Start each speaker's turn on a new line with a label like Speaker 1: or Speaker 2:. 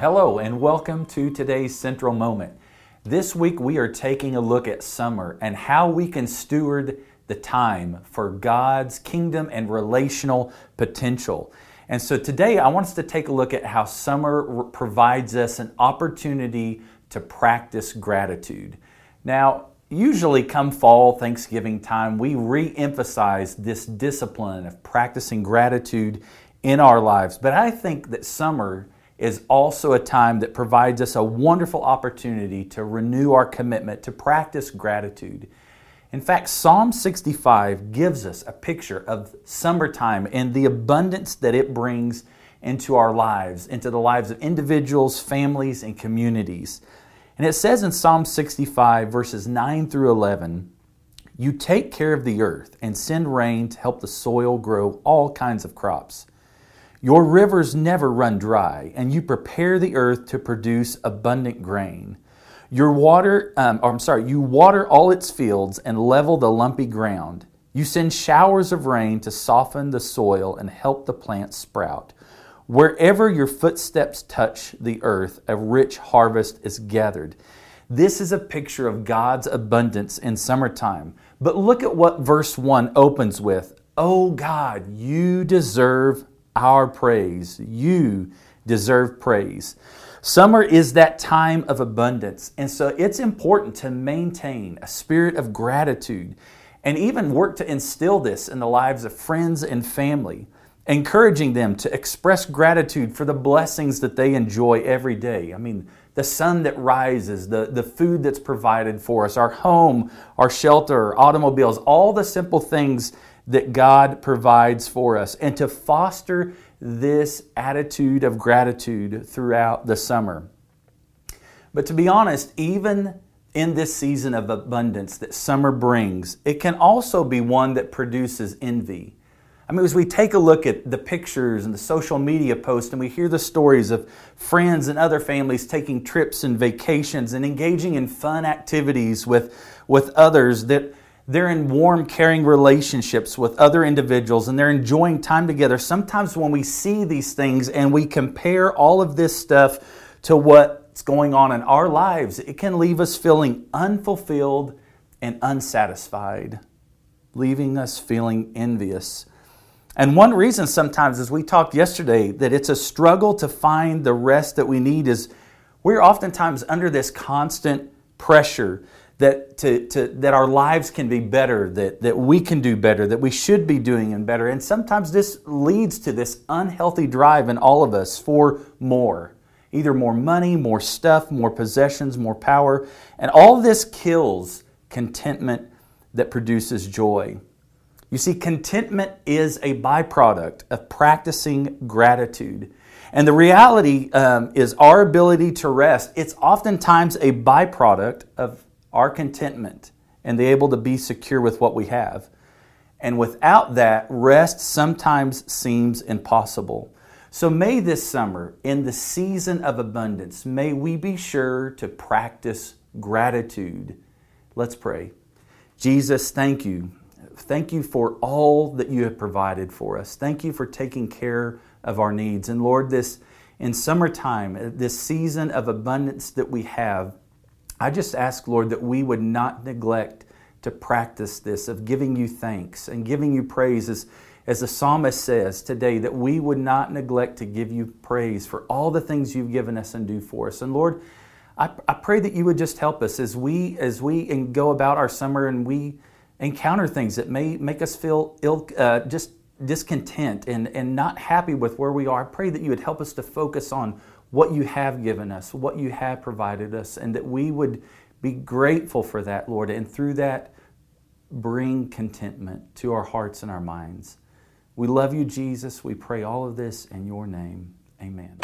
Speaker 1: Hello, and welcome to today's Central Moment. This week we are taking a look at summer and how we can steward the time for God's kingdom and relational potential. And so today I want us to take a look at how summer provides us an opportunity to practice gratitude. Now, usually come fall, Thanksgiving time, we re emphasize this discipline of practicing gratitude in our lives. But I think that summer is also a time that provides us a wonderful opportunity to renew our commitment to practice gratitude. In fact, Psalm 65 gives us a picture of summertime and the abundance that it brings into our lives, into the lives of individuals, families, and communities. And it says in Psalm 65, verses 9 through 11, You take care of the earth and send rain to help the soil grow all kinds of crops. Your rivers never run dry, and you prepare the earth to produce abundant grain. Your water, um, or I'm sorry, you water all its fields and level the lumpy ground. You send showers of rain to soften the soil and help the plants sprout. Wherever your footsteps touch the earth, a rich harvest is gathered. This is a picture of God's abundance in summertime. But look at what verse 1 opens with Oh God, you deserve our praise. You deserve praise. Summer is that time of abundance, and so it's important to maintain a spirit of gratitude and even work to instill this in the lives of friends and family, encouraging them to express gratitude for the blessings that they enjoy every day. I mean, the sun that rises, the, the food that's provided for us, our home, our shelter, automobiles, all the simple things that God provides for us, and to foster this attitude of gratitude throughout the summer. But to be honest, even in this season of abundance that summer brings, it can also be one that produces envy. I mean, as we take a look at the pictures and the social media posts and we hear the stories of friends and other families taking trips and vacations and engaging in fun activities with, with others, that they're in warm, caring relationships with other individuals and they're enjoying time together. Sometimes when we see these things and we compare all of this stuff to what's going on in our lives, it can leave us feeling unfulfilled and unsatisfied, leaving us feeling envious. And one reason sometimes, as we talked yesterday, that it's a struggle to find the rest that we need is we're oftentimes under this constant pressure that, to, to, that our lives can be better, that, that we can do better, that we should be doing and better. And sometimes this leads to this unhealthy drive in all of us for more. Either more money, more stuff, more possessions, more power. And all this kills contentment that produces joy. You see, contentment is a byproduct of practicing gratitude. And the reality um, is our ability to rest, it's oftentimes a byproduct of our contentment and the able to be secure with what we have. And without that, rest sometimes seems impossible. So may this summer, in the season of abundance, may we be sure to practice gratitude. Let's pray. Jesus, thank you. Thank you for all that you have provided for us. Thank you for taking care of our needs. And Lord, this in summertime, this season of abundance that we have, I just ask, Lord, that we would not neglect to practice this of giving you thanks and giving you praise as, as the psalmist says today, that we would not neglect to give you praise for all the things you've given us and do for us. And Lord, I, I pray that you would just help us as we as we go about our summer and we encounter things that may make us feel ill, uh, just discontent and, and not happy with where we are. I pray that you would help us to focus on what you have given us, what you have provided us, and that we would be grateful for that, Lord, and through that, bring contentment to our hearts and our minds. We love you, Jesus. We pray all of this in your name. Amen.